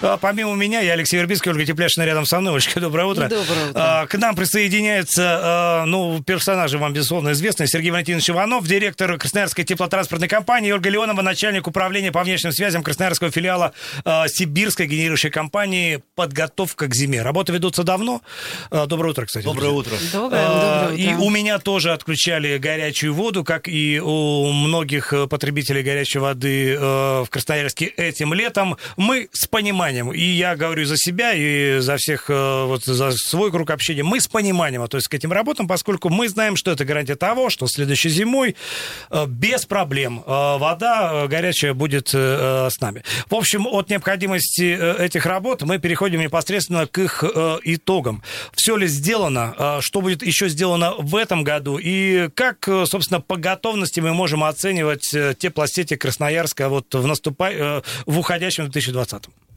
А, Помимо меня, я Алексей Вербицкий, Ольга Тепляшина рядом со мной. Олечка, доброе утро. Доброе утро. А, К нам присоединяется, а, ну, персонажи вам, безусловно, известны. Сергей Валентинович Иванов, директор Красноярской теплотранспортной компании, и Ольга Леонова, начальник управления по внешним связям Красноярского филиала Сибирской генерирующей компании «Подготовка к зиме». Работы ведутся давно. Доброе утро, кстати. Доброе утро. Доброе, доброе И утро. у меня тоже отключали горячую воду, как и у многих э, потребителей горячей воды э, в Красноярске этим летом. Мы с пониманием, и я говорю за себя, и за всех, э, вот за свой круг общения, мы с пониманием относимся к этим работам, поскольку мы знаем, что это гарантия того, что следующей зимой э, без проблем э, вода горячая будет с нами. В общем, от необходимости этих работ мы переходим непосредственно к их итогам. Все ли сделано, что будет еще сделано в этом году, и как, собственно, по готовности мы можем оценивать э, теплосети Красноярска вот в, наступа... в уходящем 2020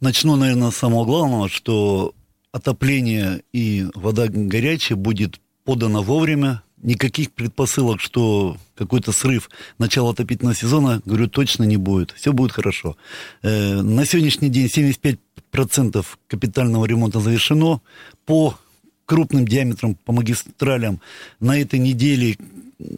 Начну, наверное, с самого главного, что отопление и вода горячая будет подана вовремя. Никаких предпосылок, что какой-то срыв начала отопительного сезона, говорю, точно не будет. Все будет хорошо. Э, на сегодняшний день 75% капитального ремонта завершено. По крупным диаметрам, по магистралям на этой неделе,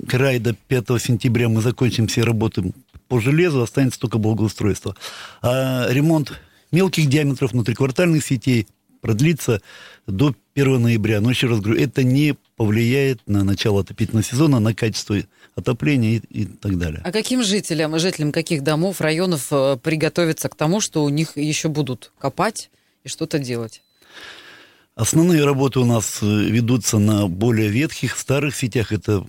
край до 5 сентября мы закончим все работы по железу, останется только благоустройство. А ремонт мелких диаметров внутриквартальных сетей продлится до 1 ноября. Но еще раз говорю, это не повлияет на начало отопительного сезона, на качество отопления и, и так далее. А каким жителям, жителям каких домов, районов э, приготовиться к тому, что у них еще будут копать и что-то делать? Основные работы у нас э, ведутся на более ветхих, старых сетях. Это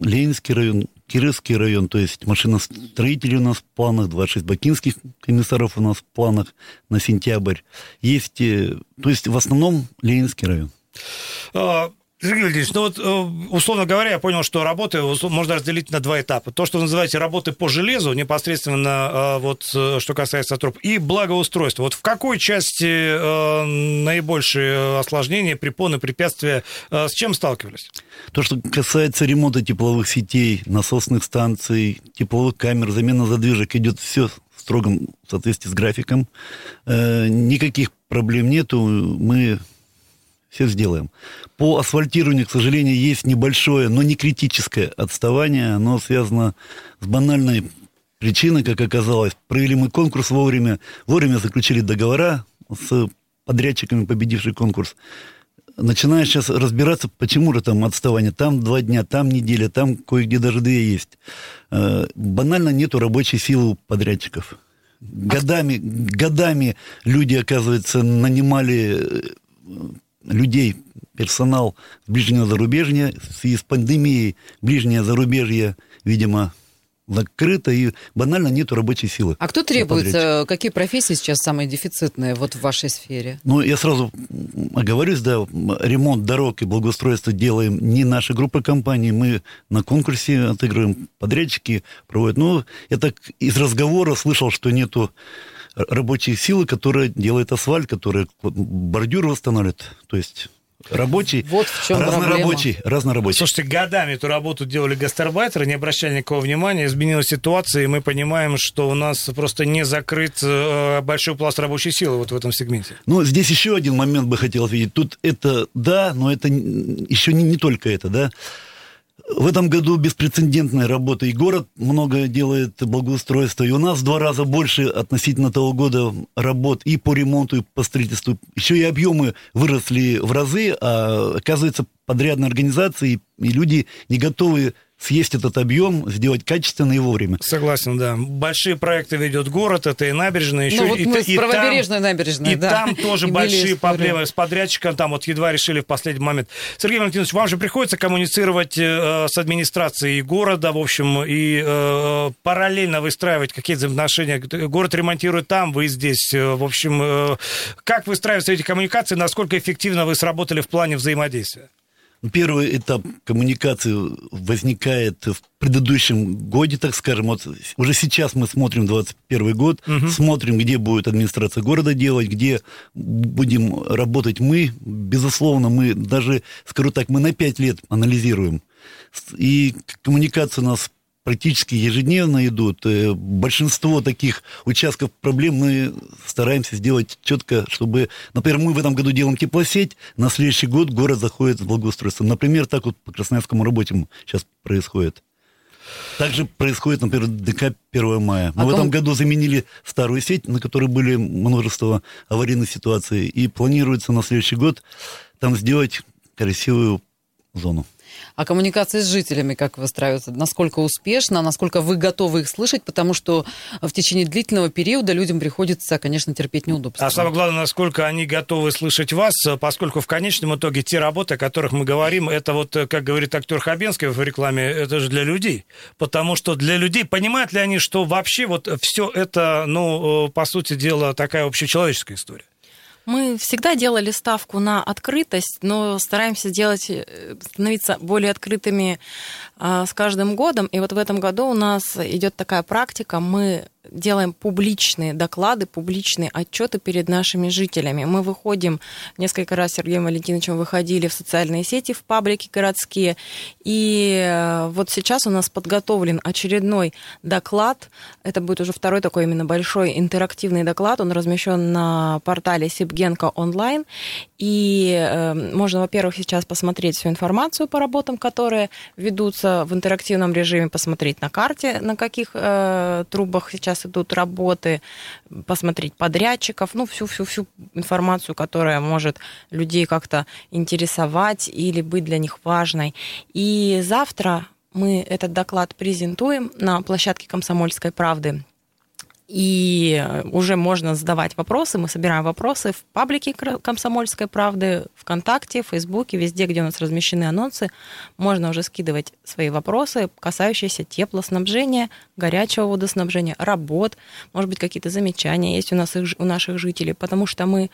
Ленинский район, Кировский район, то есть машиностроители у нас в планах, 26 бакинских комиссаров у нас в планах на сентябрь. Есть, э, то есть в основном Ленинский район. Валентинович, ну вот, э, условно говоря, я понял, что работы можно разделить на два этапа. То, что вы называете работы по железу, непосредственно э, вот, э, что касается труб, и благоустройства. Вот в какой части наибольшие осложнения, препоны, препятствия, с чем сталкивались? То, что касается ремонта тепловых сетей, насосных станций, тепловых камер, замена задвижек, идет все в строгом соответствии с графиком. Никаких проблем нету, мы все сделаем. По асфальтированию, к сожалению, есть небольшое, но не критическое отставание. Оно связано с банальной причиной, как оказалось. Провели мы конкурс вовремя, вовремя заключили договора с подрядчиками, победивший конкурс. Начинаешь сейчас разбираться, почему же там отставание. Там два дня, там неделя, там кое-где даже две есть. Э, Банально нету рабочей силы у подрядчиков. Годами, годами люди, оказывается, нанимали э, людей, персонал с ближнего зарубежья, в связи с пандемией ближнее зарубежье, видимо, закрыто, и банально нету рабочей силы. А кто подрядчиков. требуется, какие профессии сейчас самые дефицитные вот в вашей сфере? Ну, я сразу оговорюсь, да, ремонт дорог и благоустройство делаем не наша группа компаний, мы на конкурсе отыгрываем, подрядчики проводят. Ну, я так из разговора слышал, что нету рабочей силы, которая делает асфальт, которая бордюры восстанавливает, то есть рабочий, Вот в чем разнорабочий, разнорабочий. Слушайте, годами эту работу делали гастарбайтеры, не обращали никакого внимания, изменилась ситуация, и мы понимаем, что у нас просто не закрыт э, большой пласт рабочей силы вот в этом сегменте. Ну, здесь еще один момент бы хотел видеть. Тут это да, но это еще не, не только это, да. В этом году беспрецедентная работа. И город много делает благоустройства. И у нас в два раза больше относительно того года работ и по ремонту, и по строительству. Еще и объемы выросли в разы, а оказывается, подрядные организации и люди не готовы съесть этот объем, сделать качественно и вовремя. Согласен, да. Большие проекты ведет город, это и набережная, еще ну, вот и, мы и там- правобережной набережной, И да. там тоже имели большие проблемы с подрядчиком, там вот едва решили в последний момент. Сергей Валентинович, вам же приходится коммуницировать э, с администрацией города, в общем, и э, параллельно выстраивать какие-то взаимоотношения. Город ремонтирует там, вы здесь. Э, В общем, э, как выстраиваются эти коммуникации, насколько эффективно вы сработали в плане взаимодействия? Первый этап коммуникации возникает в предыдущем годе, так скажем. Вот уже сейчас мы смотрим 21 год, угу. смотрим, где будет администрация города делать, где будем работать мы. Безусловно, мы даже, скажу так, мы на 5 лет анализируем. И коммуникация у нас практически ежедневно идут. Э, большинство таких участков проблем мы стараемся сделать четко, чтобы, например, мы в этом году делаем теплосеть, на следующий год город заходит в благоустройство. Например, так вот по Красноярскому работе сейчас происходит. Также происходит, например, ДК 1 мая. Мы а в этом году заменили старую сеть, на которой были множество аварийных ситуаций, и планируется на следующий год там сделать красивую зону. А коммуникация с жителями как выстраивается? Насколько успешно, насколько вы готовы их слышать? Потому что в течение длительного периода людям приходится, конечно, терпеть неудобства. А самое главное, насколько они готовы слышать вас, поскольку в конечном итоге те работы, о которых мы говорим, это вот, как говорит актер Хабенский в рекламе, это же для людей. Потому что для людей, понимают ли они, что вообще вот все это, ну, по сути дела, такая общечеловеческая история? Мы всегда делали ставку на открытость, но стараемся делать, э, становиться более открытыми а, с каждым годом. И вот в этом году у нас идет такая практика. Мы делаем публичные доклады, публичные отчеты перед нашими жителями. Мы выходим, несколько раз с Сергеем Валентиновичем выходили в социальные сети, в паблики городские, и э, вот сейчас у нас подготовлен очередной доклад, это будет уже второй такой именно большой интерактивный доклад, он размещен на портале Сибгенко онлайн, и э, можно, во-первых, сейчас посмотреть всю информацию по работам, которые ведутся в интерактивном режиме, посмотреть на карте, на каких э, трубах сейчас идут работы, посмотреть подрядчиков, ну, всю-всю-всю информацию, которая может людей как-то интересовать или быть для них важной. И завтра мы этот доклад презентуем на площадке «Комсомольской правды» и уже можно задавать вопросы. Мы собираем вопросы в паблике «Комсомольской правды», ВКонтакте, Фейсбуке, везде, где у нас размещены анонсы. Можно уже скидывать свои вопросы, касающиеся теплоснабжения, горячего водоснабжения, работ, может быть, какие-то замечания есть у нас у наших жителей, потому что мы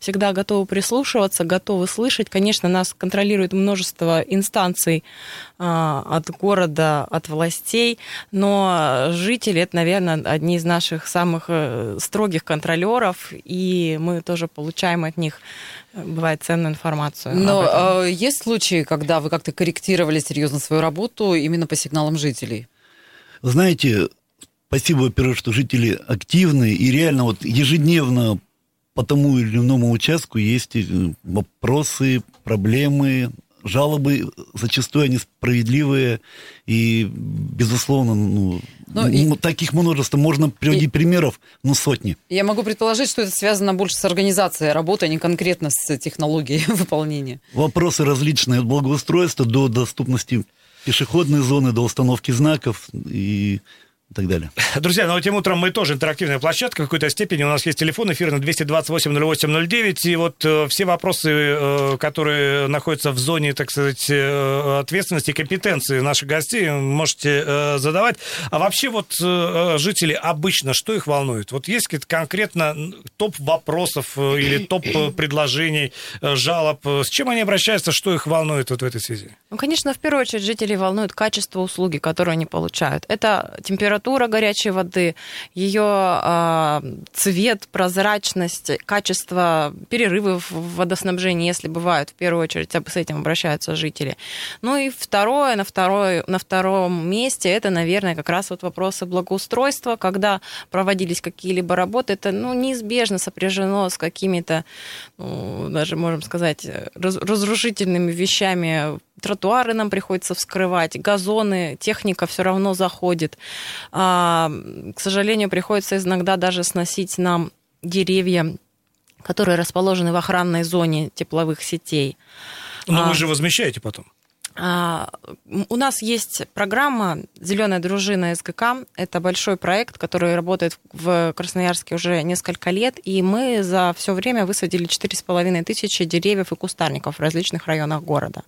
всегда готовы прислушиваться, готовы слышать. Конечно, нас контролирует множество инстанций а, от города, от властей, но жители, это, наверное, одни из наших наших самых э, строгих контролеров, и мы тоже получаем от них, э, бывает, ценную информацию. Но э, есть случаи, когда вы как-то корректировали серьезно свою работу именно по сигналам жителей? Знаете, спасибо, во-первых, что жители активны, и реально вот ежедневно по тому или иному участку есть вопросы, проблемы, жалобы зачастую они справедливые, и, безусловно, ну, ну, и... таких множество. Можно приводить и... примеров, ну, сотни. Я могу предположить, что это связано больше с организацией работы, а не конкретно с технологией выполнения. Вопросы различные, от благоустройства до доступности пешеходной зоны, до установки знаков и и так далее. Друзья, ну этим утром мы тоже интерактивная площадка в какой-то степени. У нас есть телефон эфирный 228-08-09. И вот э, все вопросы, э, которые находятся в зоне, так сказать, э, ответственности и компетенции наших гостей, можете э, задавать. А вообще вот э, жители обычно, что их волнует? Вот есть какие-то конкретно топ вопросов э, или топ э, предложений, э, жалоб? С чем они обращаются, что их волнует вот в этой связи? Ну, конечно, в первую очередь жителей волнует качество услуги, которую они получают. Это температура температура горячей воды, ее э, цвет, прозрачность, качество перерывов в водоснабжении, если бывают, в первую очередь с этим обращаются жители. Ну и второе, на, второй, на втором месте, это, наверное, как раз вот вопросы благоустройства, когда проводились какие-либо работы, это ну, неизбежно сопряжено с какими-то, ну, даже, можем сказать, раз, разрушительными вещами тротуары нам приходится вскрывать, газоны, техника все равно заходит. А, к сожалению, приходится иногда даже сносить нам деревья, которые расположены в охранной зоне тепловых сетей. Но а, вы же возмещаете потом. А, у нас есть программа «Зеленая дружина СГК». Это большой проект, который работает в Красноярске уже несколько лет, и мы за все время высадили 4,5 тысячи деревьев и кустарников в различных районах города.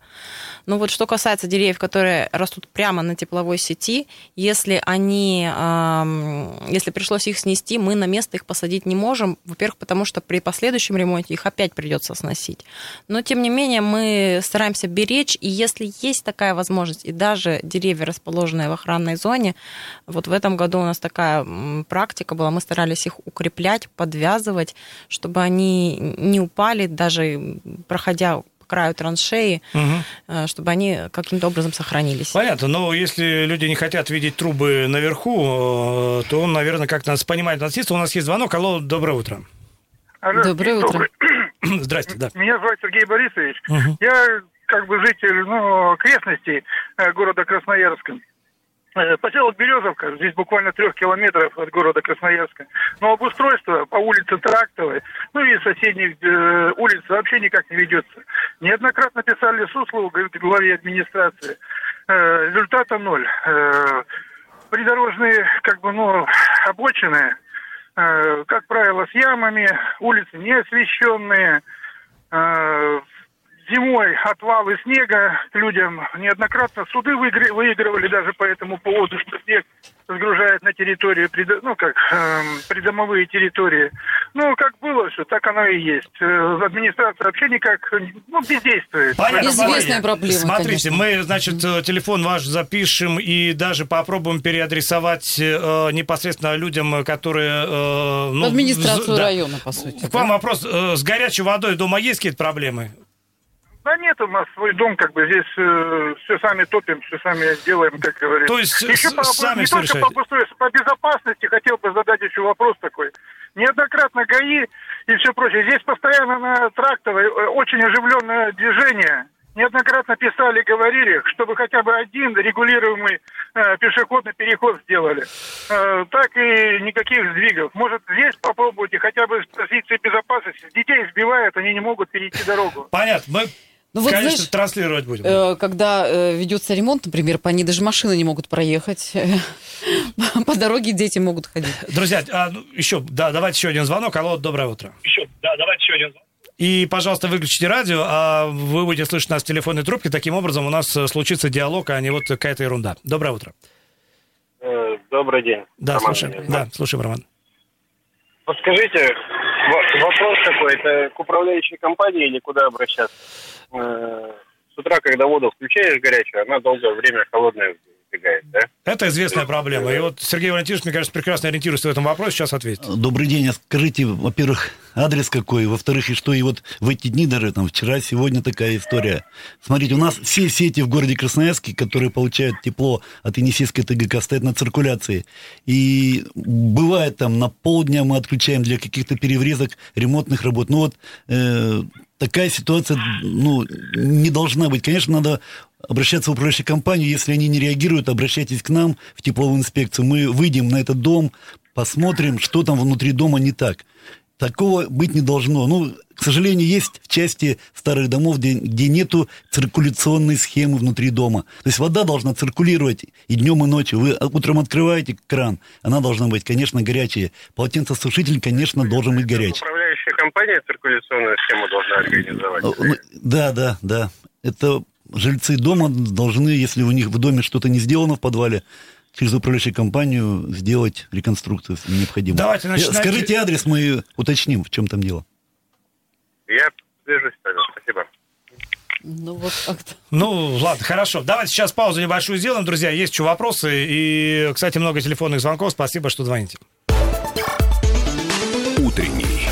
Но вот что касается деревьев, которые растут прямо на тепловой сети, если они, если пришлось их снести, мы на место их посадить не можем. Во-первых, потому что при последующем ремонте их опять придется сносить. Но, тем не менее, мы стараемся беречь, и если есть такая возможность, и даже деревья, расположенные в охранной зоне, вот в этом году у нас такая практика была, мы старались их укреплять, подвязывать, чтобы они не упали, даже проходя краю траншеи, угу. чтобы они каким-то образом сохранились. Понятно, но если люди не хотят видеть трубы наверху, э, то, наверное, как-то надо понимать относиться. У нас есть звонок. Алло, доброе утро. Алло, доброе утро. Здрасте, да. Меня зовут Сергей Борисович. Угу. Я как бы житель ну, окрестностей э, города Красноярска. Э, поселок Березовка, здесь буквально трех километров от города Красноярска. Но обустройство по улице Трактовой, ну и соседних э, улиц вообще никак не ведется. Неоднократно писали Суслову, главе администрации. Э, результата ноль. Э, придорожные, как бы, ну, обочины, э, как правило, с ямами, улицы неосвещенные, э, зимой отвалы снега людям неоднократно суды выигрывали даже по этому поводу, что снег сгружает на территории, ну как, э, придомовые территории. Ну, как было все, так оно и есть. Э, администрация вообще никак, ну, бездействует. Понятно, Известная проблема, Смотрите, конечно. мы, значит, э, телефон ваш запишем и даже попробуем переадресовать э, непосредственно людям, которые... Э, ну, Администрацию да. района, по сути. К вам да? вопрос. Э, с горячей водой дома есть какие-то проблемы? Да нет, у нас свой дом, как бы здесь э, все сами топим, все сами делаем, как говорится. То есть еще по, сами не только по, по безопасности хотел бы задать еще вопрос такой. Неоднократно ГАИ и все прочее. Здесь постоянно на трактовой э, очень оживленное движение. Неоднократно писали, говорили, чтобы хотя бы один регулируемый э, пешеходный переход сделали. Э, так и никаких сдвигов. Может, здесь попробуйте хотя бы с позиции безопасности. Детей сбивают, они не могут перейти дорогу. Понятно. Мы ну, вот, Конечно, знаешь, транслировать будем. Э, когда э, ведется ремонт, например, по ней даже машины не могут проехать. по дороге дети могут ходить. Друзья, а, ну, еще, да, давайте еще один звонок. Алло, доброе утро. Еще, да, давайте еще один звонок. И, пожалуйста, выключите радио, а вы будете слышать нас в телефонной трубке. Таким образом, у нас э, случится диалог, а не вот какая-то ерунда. Доброе утро. Э, добрый день. Да, Роман слушаем. Да, слушаем, Роман. Подскажите, вопрос такой, это к управляющей компании или куда обращаться? Э, с утра, когда воду включаешь горячую, она долгое время холодная избегает, да? Это известная проблема. И вот Сергей Валентинович, мне кажется, прекрасно ориентируется в этом вопросе, сейчас ответит. Добрый день. Скажите, во-первых, адрес какой, во-вторых, и что, и вот в эти дни даже, там, вчера, сегодня такая история. Смотрите, у нас все сети в городе Красноярске, которые получают тепло от Енисейской ТГК, стоят на циркуляции. И бывает там на полдня мы отключаем для каких-то переврезок ремонтных работ. Ну вот э, такая ситуация ну, не должна быть. Конечно, надо обращаться в управляющую компанию. Если они не реагируют, обращайтесь к нам в тепловую инспекцию. Мы выйдем на этот дом, посмотрим, что там внутри дома не так. Такого быть не должно. Ну, к сожалению, есть в части старых домов, где, где нету циркуляционной схемы внутри дома. То есть вода должна циркулировать и днем, и ночью. Вы утром открываете кран, она должна быть, конечно, горячая. Полотенцесушитель, конечно, должен быть горячий. Управляющая компания циркуляционную схему должна организовать. Ну, да, да, да. Это жильцы дома должны, если у них в доме что-то не сделано в подвале, через управляющую компанию сделать реконструкцию, если необходимо. Давайте начинайте. Скажите адрес, мы уточним, в чем там дело. Я свяжусь тогда. Спасибо. Ну, вот как-то. Ну, ладно, хорошо. Давайте сейчас паузу небольшую сделаем, друзья. Есть еще вопросы. И, кстати, много телефонных звонков. Спасибо, что звоните.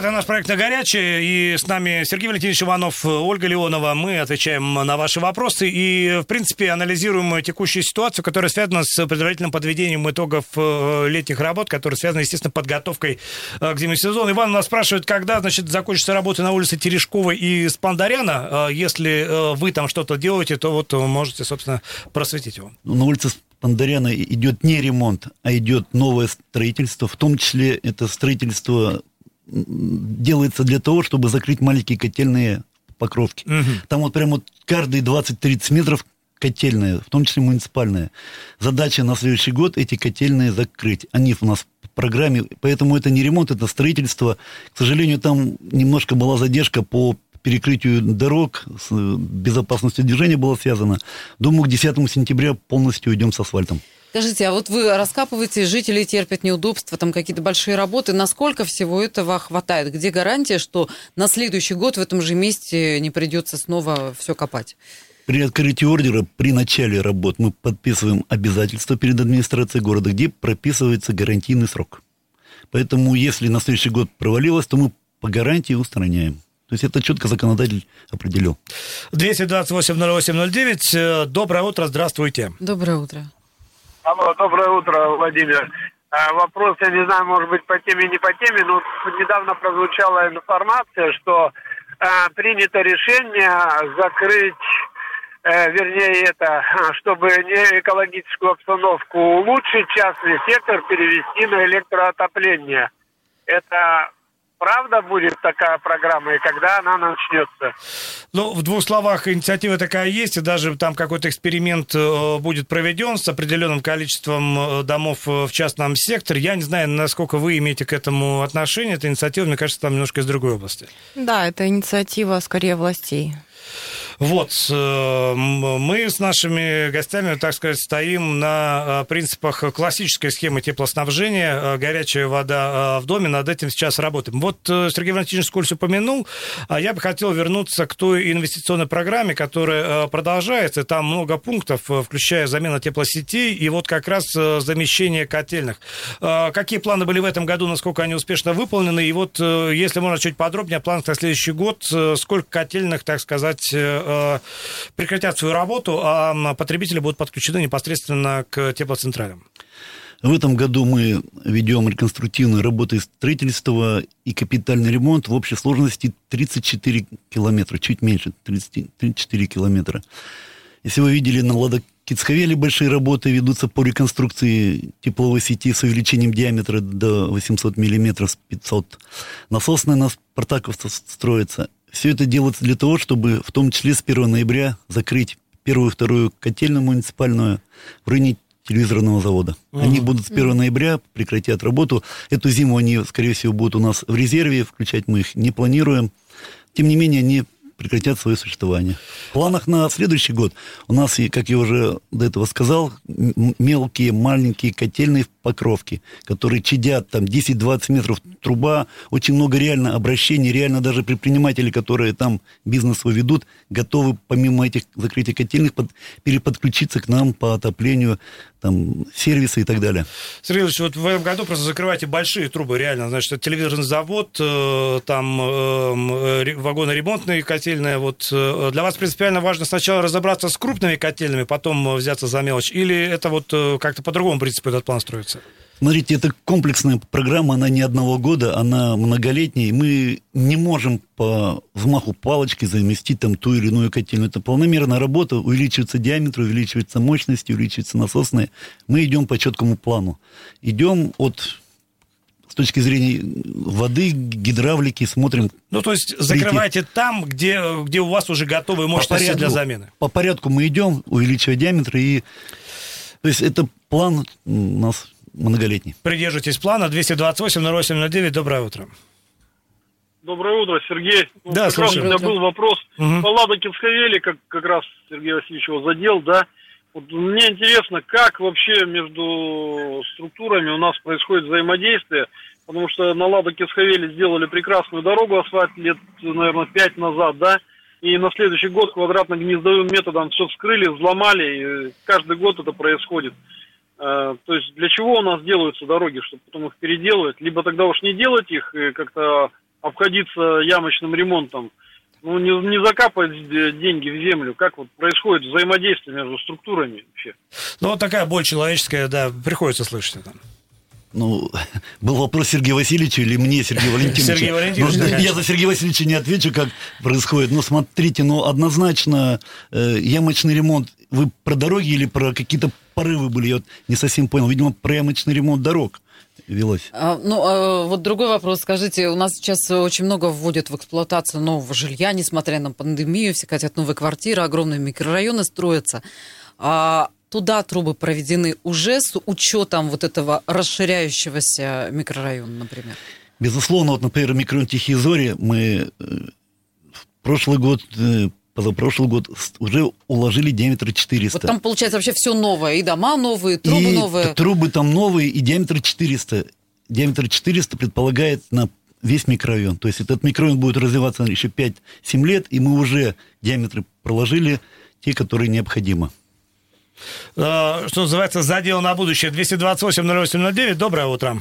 Это наш проект «На горячее», и с нами Сергей Валентинович Иванов, Ольга Леонова. Мы отвечаем на ваши вопросы и, в принципе, анализируем текущую ситуацию, которая связана с предварительным подведением итогов э, летних работ, которые связаны, естественно, подготовкой э, к зимнему сезону. Иван нас спрашивает, когда, значит, закончится работа на улице Терешкова и Спандаряна. Э, если вы там что-то делаете, то вот можете, собственно, просветить его. На улице Пандаряна идет не ремонт, а идет новое строительство. В том числе это строительство делается для того, чтобы закрыть маленькие котельные покровки. Угу. Там вот прямо вот каждые 20-30 метров котельная, в том числе муниципальная. Задача на следующий год эти котельные закрыть. Они у нас в программе, поэтому это не ремонт, это строительство. К сожалению, там немножко была задержка по перекрытию дорог, с безопасностью движения было связано. Думаю, к 10 сентября полностью уйдем с асфальтом. Скажите, а вот вы раскапываете, жители терпят неудобства, там какие-то большие работы. Насколько всего этого хватает? Где гарантия, что на следующий год в этом же месте не придется снова все копать? При открытии ордера, при начале работ мы подписываем обязательства перед администрацией города, где прописывается гарантийный срок. Поэтому, если на следующий год провалилось, то мы по гарантии устраняем. То есть это четко законодатель определил. 228-08-09. Доброе утро, здравствуйте. Доброе утро. Алло, доброе утро, Владимир. А, вопрос, я не знаю, может быть, по теме, не по теме, но недавно прозвучала информация, что а, принято решение закрыть Э, вернее это, чтобы не экологическую обстановку улучшить, частный сектор перевести на электроотопление. Это правда будет такая программа и когда она начнется? Ну, в двух словах, инициатива такая есть, и даже там какой-то эксперимент э, будет проведен с определенным количеством э, домов в частном секторе. Я не знаю, насколько вы имеете к этому отношение. Эта инициатива, мне кажется, там немножко из другой области. Да, это инициатива скорее властей. Вот, э, мы с нашими гостями, так сказать, стоим на э, принципах классической схемы теплоснабжения, э, горячая вода в доме, над этим сейчас работаем. Вот Сергей Валентинович Скользь упомянул, а я бы хотел вернуться к той инвестиционной программе, которая продолжается, там много пунктов, включая замена теплосетей и вот как раз замещение котельных. Какие планы были в этом году, насколько они успешно выполнены, и вот, если можно чуть подробнее, о на следующий год, сколько котельных, так сказать, прекратят свою работу, а потребители будут подключены непосредственно к теплоцентралям. В этом году мы ведем реконструктивные работы строительства и капитальный ремонт в общей сложности 34 километра, чуть меньше, 30, 34 километра. Если вы видели, на Ладокицховеле большие работы ведутся по реконструкции тепловой сети с увеличением диаметра до 800 миллиметров, 500. Насосная на Спартаковце строится. Все это делается для того, чтобы в том числе с 1 ноября закрыть первую и вторую котельную муниципальную в районе телевизорного завода. Uh-huh. Они будут с 1 ноября, прекратят работу. Эту зиму они, скорее всего, будут у нас в резерве, включать мы их не планируем. Тем не менее, они прекратят свое существование. В планах на следующий год у нас, как я уже до этого сказал, мелкие, маленькие котельные покровки, которые чадят там 10-20 метров труба, очень много реально обращений, реально даже предприниматели, которые там бизнес ведут, готовы помимо этих закрытий котельных под, переподключиться к нам по отоплению, там, сервисы и так далее. Сергей Ильич, вот в этом году просто закрывайте большие трубы, реально, значит, телевизорный завод, э, там э, вагоноремонтные котельные, вот э, для вас принципиально важно сначала разобраться с крупными котельными, потом взяться за мелочь, или это вот как-то по другому принципу этот план строится? Делается? Смотрите, это комплексная программа, она не одного года, она многолетняя, мы не можем по взмаху палочки заместить там ту или иную котельную. Это полномерная работа, увеличивается диаметр, увеличивается мощность, увеличивается насосная. Мы идем по четкому плану. Идем от с точки зрения воды, гидравлики, смотрим. Ну, то есть закрывайте там, где, где у вас уже готовые мощности порядку, для замены. По порядку мы идем, увеличивая диаметр, и то есть это план у нас многолетний. Придерживайтесь плана. 228-08-09. Доброе утро. Доброе утро, Сергей. Ну, да, как раз у меня был вопрос угу. по Ладокинсковеле, как, как раз Сергей Васильевич его задел, да. Вот мне интересно, как вообще между структурами у нас происходит взаимодействие, потому что на Ладокинсковеле сделали прекрасную дорогу асфальт лет, наверное, пять назад, да, и на следующий год квадратно-гнездовым методом все вскрыли, взломали, и каждый год это происходит. Э, то есть для чего у нас делаются дороги, чтобы потом их переделывать? Либо тогда уж не делать их и как-то обходиться ямочным ремонтом, ну, не, не закапывать деньги в землю. Как вот происходит взаимодействие между структурами вообще? Ну, вот такая боль человеческая, да, приходится слышать это. Ну, был вопрос Сергея Васильевича или мне, Сергея Валентиновича. Сергей Валентинович, ну, Я за Сергея Васильевича не отвечу, как происходит. Но смотрите, ну, однозначно э, ямочный ремонт. Вы про дороги или про какие-то порывы были, я вот не совсем понял. Видимо, проемочный ремонт дорог велось. А, ну, а, вот другой вопрос. Скажите, у нас сейчас очень много вводят в эксплуатацию нового жилья, несмотря на пандемию, все хотят новые квартиры, огромные микрорайоны строятся. А туда трубы проведены уже с учетом вот этого расширяющегося микрорайона, например? Безусловно, вот, например, микрорайон Тихие Зори мы э, прошлый год э, позапрошлый год уже уложили диаметр 400. Вот там, получается, вообще все новое. И дома новые, трубы и новые. трубы там новые, и диаметр 400. Диаметр 400 предполагает на весь микрорайон. То есть этот микрорайон будет развиваться еще 5-7 лет, и мы уже диаметры проложили те, которые необходимо. Э, что называется, за дело на будущее. 228-08-09. Доброе утро.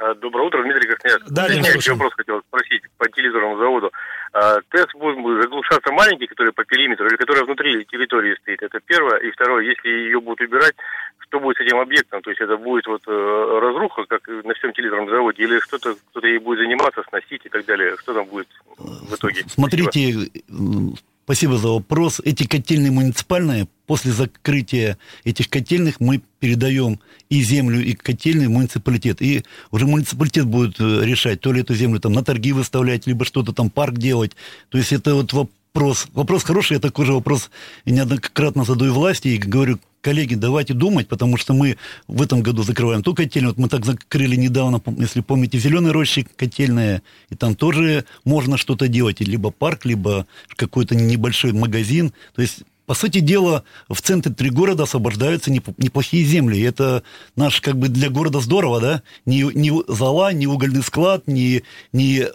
А, доброе утро, Дмитрий Красноярск. Да, Я еще вопрос хотел спросить по телевизорному заводу. А, ТЭС будет заглушаться маленький, который по периметру, или который внутри территории стоит? Это первое. И второе, если ее будут убирать, что будет с этим объектом? То есть это будет вот э, разруха, как на всем телевизорном заводе, или что-то кто-то ей будет заниматься, сносить и так далее? Что там будет в итоге? Смотрите, Спасибо. Спасибо за вопрос. Эти котельные муниципальные, после закрытия этих котельных мы передаем и землю, и котельные в муниципалитет. И уже муниципалитет будет э, решать, то ли эту землю там на торги выставлять, либо что-то там парк делать. То есть это вот вопрос. Вопрос хороший, я такой же вопрос неоднократно задаю власти и говорю, коллеги, давайте думать, потому что мы в этом году закрываем ту котельную. Вот мы так закрыли недавно, если помните, в Зеленой роще котельная, и там тоже можно что-то делать, либо парк, либо какой-то небольшой магазин. То есть по сути дела, в центре три города освобождаются неплохие земли. И это наш, как бы, для города здорово, да? Ни, ни зала, ни угольный склад, ни, ни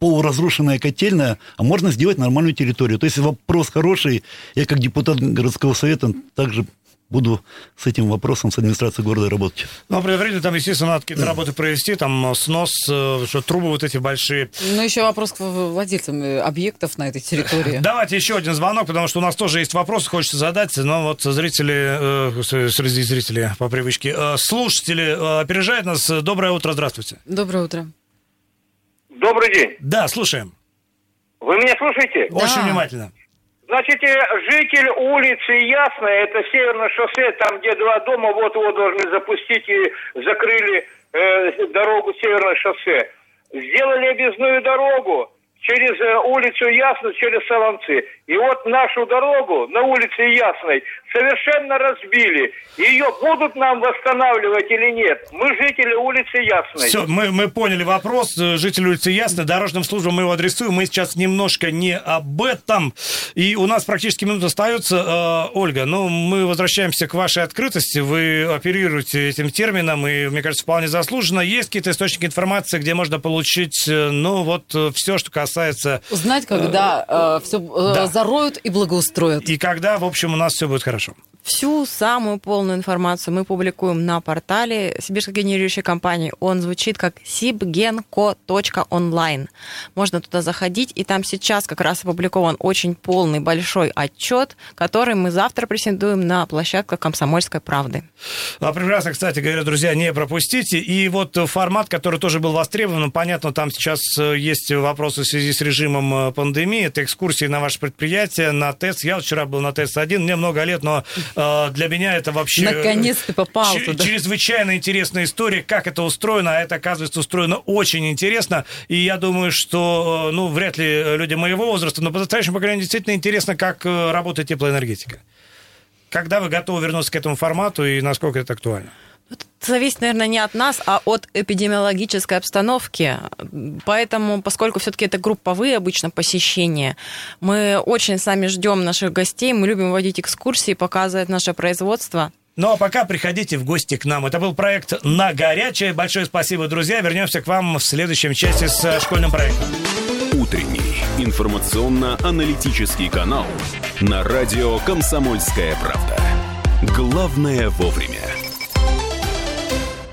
полуразрушенная котельная, а можно сделать нормальную территорию. То есть вопрос хороший. Я как депутат городского совета также буду с этим вопросом с администрацией города работать. Ну, а предварительно там, естественно, надо какие-то работы провести, там снос, э, что трубы вот эти большие. Ну, еще вопрос к владельцам э, объектов на этой территории. Давайте еще один звонок, потому что у нас тоже есть вопросы, хочется задать, но вот зрители, э, среди зрителей по привычке, э, слушатели э, опережают нас. Доброе утро, здравствуйте. Доброе утро. Добрый день. Да, слушаем. Вы меня слушаете? Очень Да. внимательно. Значит, житель улицы Ясная, это северное шоссе, там, где два дома вот-вот должны запустить и закрыли э, дорогу северное шоссе. Сделали объездную дорогу через э, улицу Ясную, через Солонцы. И вот нашу дорогу на улице Ясной совершенно разбили. Ее будут нам восстанавливать или нет? Мы жители улицы Ясной. Все, мы, мы поняли вопрос. Житель улицы Ясной, дорожным службам мы его адресуем. Мы сейчас немножко не об этом. И у нас практически минута остается. Э, Ольга, ну, мы возвращаемся к вашей открытости. Вы оперируете этим термином, и, мне кажется, вполне заслуженно. Есть какие-то источники информации, где можно получить, э, ну, вот, э, все, что касается... Узнать, когда э, все э, да. зароют и благоустроят. И когда, в общем, у нас все будет хорошо. Persson. Всю самую полную информацию мы публикуем на портале Сибирской генерирующей компании. Он звучит как sibgenco.online. Можно туда заходить, и там сейчас как раз опубликован очень полный большой отчет, который мы завтра презентуем на площадках Комсомольской правды. А, прекрасно, кстати говоря, друзья, не пропустите. И вот формат, который тоже был востребован, понятно, там сейчас э, есть вопросы в связи с режимом э, пандемии. Это экскурсии на ваше предприятие, на ТЭС. Я вчера был на ТЭС-1, мне много лет, но для меня это вообще... Наконец ты попал ч- туда. Чрезвычайно интересная история, как это устроено, а это, оказывается, устроено очень интересно. И я думаю, что, э, ну, вряд ли люди моего возраста, но по крайней мере, действительно интересно, как э, работает теплоэнергетика. Когда вы готовы вернуться к этому формату и насколько это актуально? Это зависит, наверное, не от нас, а от эпидемиологической обстановки. Поэтому, поскольку все-таки это групповые обычно посещения, мы очень сами ждем наших гостей, мы любим водить экскурсии, показывать наше производство. Ну а пока приходите в гости к нам. Это был проект «На горячее». Большое спасибо, друзья. Вернемся к вам в следующем части с э, школьным проектом. Утренний информационно-аналитический канал на радио «Комсомольская правда». Главное вовремя.